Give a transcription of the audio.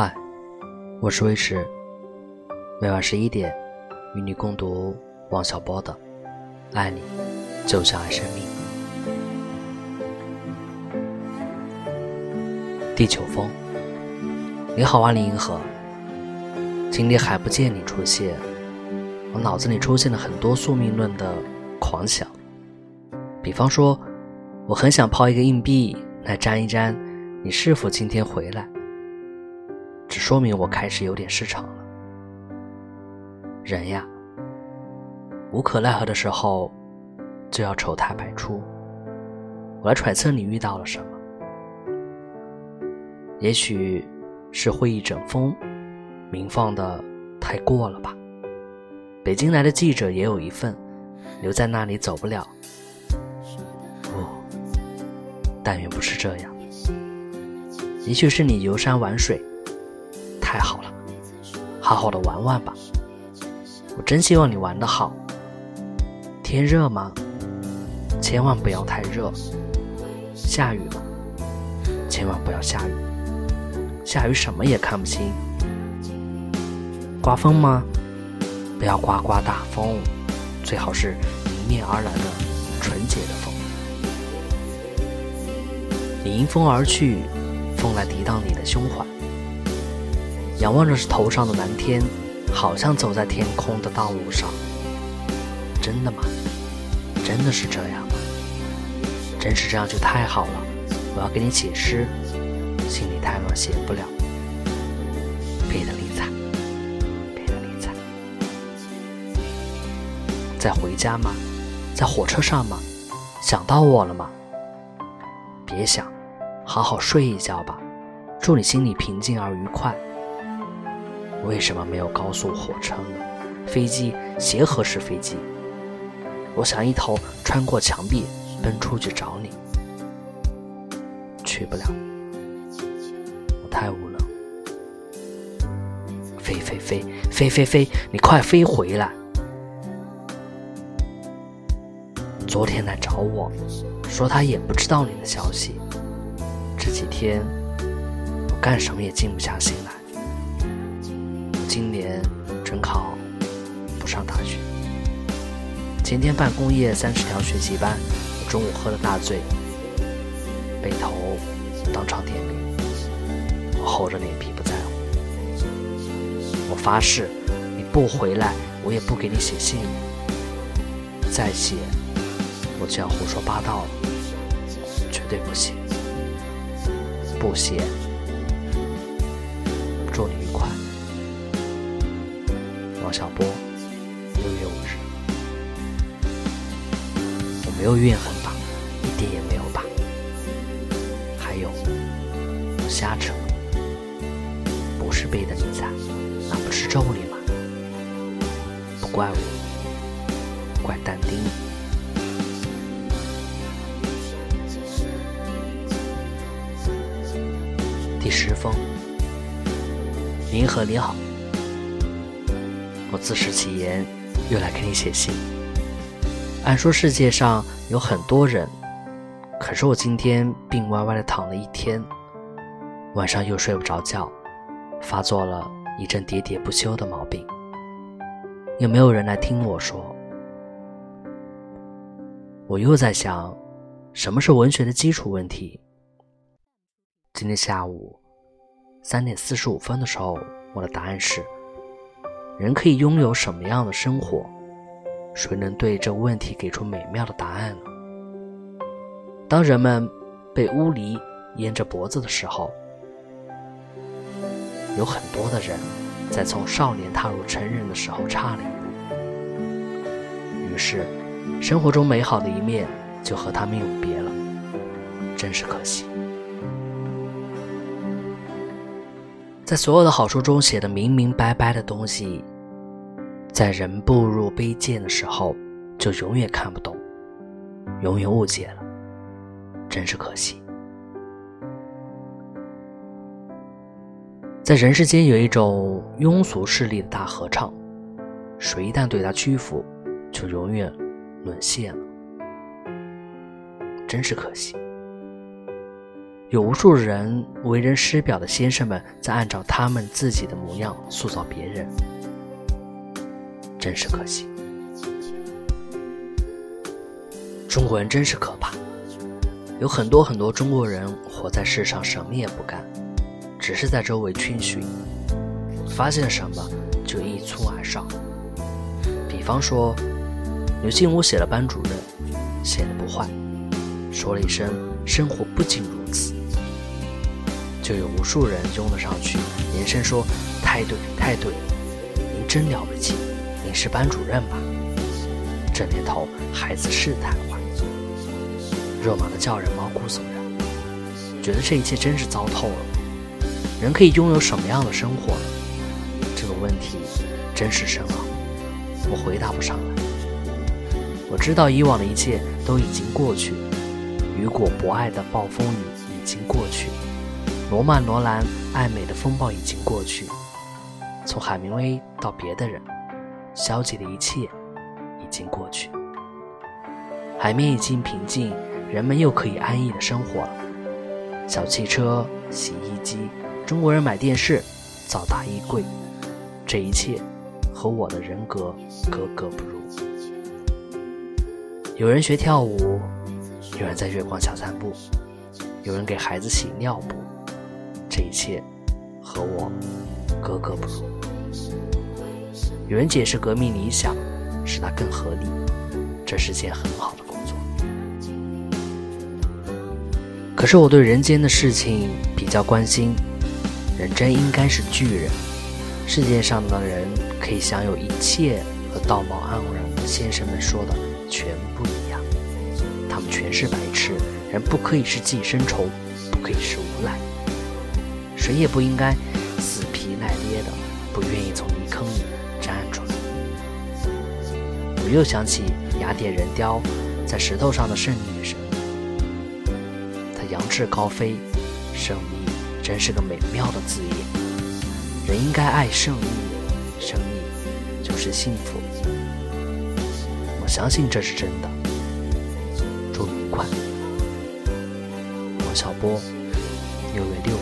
嗨，我是魏迟，每晚十一点与你共读王小波的《爱你就像爱生命》。地球风，你好，万里银河。今天还不见你出现，我脑子里出现了很多宿命论的狂想，比方说，我很想抛一个硬币来沾一沾，你是否今天回来。只说明我开始有点失常了。人呀，无可奈何的时候，就要丑态百出。我来揣测你遇到了什么？也许是会议整风，鸣放的太过了吧。北京来的记者也有一份，留在那里走不了。不，但愿不是这样。也许是你游山玩水。太好了，好好的玩玩吧。我真希望你玩得好。天热吗？千万不要太热。下雨吗？千万不要下雨。下雨什么也看不清。刮风吗？不要刮刮大风，最好是迎面而来的纯洁的风。你迎风而去，风来抵挡你的胸怀。仰望着头上的蓝天，好像走在天空的道路上。真的吗？真的是这样吗？真是这样就太好了。我要给你写诗，心里太乱写不了。别的理睬，别的理睬。在回家吗？在火车上吗？想到我了吗？别想，好好睡一觉吧。祝你心里平静而愉快。为什么没有高速火车呢？飞机协和式飞机，我想一头穿过墙壁奔出去找你，去不了，我太无能。飞飞飞飞飞飞，你快飞回来！昨天来找我，说他也不知道你的消息。这几天我干什么也静不下心来。今年准考不上大学。前天办工业三十条学习班，我中午喝了大醉，被头当场点名。我厚着脸皮不在乎。我发誓，你不回来，我也不给你写信。再写，我就要胡说八道了。绝对不写，不写。王小波，六月五日。我没有怨恨吧，一点也没有吧。还有，瞎扯，不是背的理睬，那不是咒你吗？不怪我，怪但丁。第十封，银河你好。我自食其言，又来给你写信。按说世界上有很多人，可是我今天病歪歪的躺了一天，晚上又睡不着觉，发作了一阵喋喋不休的毛病。有没有人来听我说？我又在想，什么是文学的基础问题？今天下午三点四十五分的时候，我的答案是。人可以拥有什么样的生活？谁能对这问题给出美妙的答案呢？当人们被污泥淹着脖子的时候，有很多的人在从少年踏入成人的时候差了一步，于是生活中美好的一面就和他们永别了，真是可惜。在所有的好书中写的明明白白的东西，在人步入卑贱的时候，就永远看不懂，永远误解了，真是可惜。在人世间有一种庸俗势力的大合唱，谁一旦对他屈服，就永远沦陷了，真是可惜。有无数人为人师表的先生们，在按照他们自己的模样塑造别人，真是可惜。中国人真是可怕，有很多很多中国人活在世上，什么也不干，只是在周围逡巡，发现什么就一蹴而上。比方说，刘进武写了班主任，写的不坏，说了一声生活不仅如此，就有无数人拥了上去，连声说太对太对了，您真了不起，您是班主任吧？这年头孩子是瘫痪。肉麻的叫人毛骨悚然，觉得这一切真是糟透了。人可以拥有什么样的生活？这个问题真是深奥，我回答不上来。我知道以往的一切都已经过去，雨果不爱的暴风雨已经过去，罗曼罗兰爱美的风暴已经过去，从海明威到别的人，消极的一切已经过去，海面已经平静。人们又可以安逸的生活了。小汽车、洗衣机，中国人买电视、造大衣柜，这一切和我的人格格格不入。有人学跳舞，有人在月光下散步，有人给孩子洗尿布，这一切和我格格不入。有人解释革命理想，使它更合理，这是件很好的工作。可是我对人间的事情比较关心，人真应该是巨人。世界上的人可以享有一切，和道貌岸然先生们说的全不一样。他们全是白痴，人不可以是寄生虫，不可以是无赖，谁也不应该死皮赖脸的，不愿意从泥坑里站出来。我又想起雅典人雕在石头上的圣女神。她扬翅高飞，胜利真是个美妙的字眼。人应该爱胜利，胜利就是幸福。我相信这是真的。祝愉快，王小波，六月六。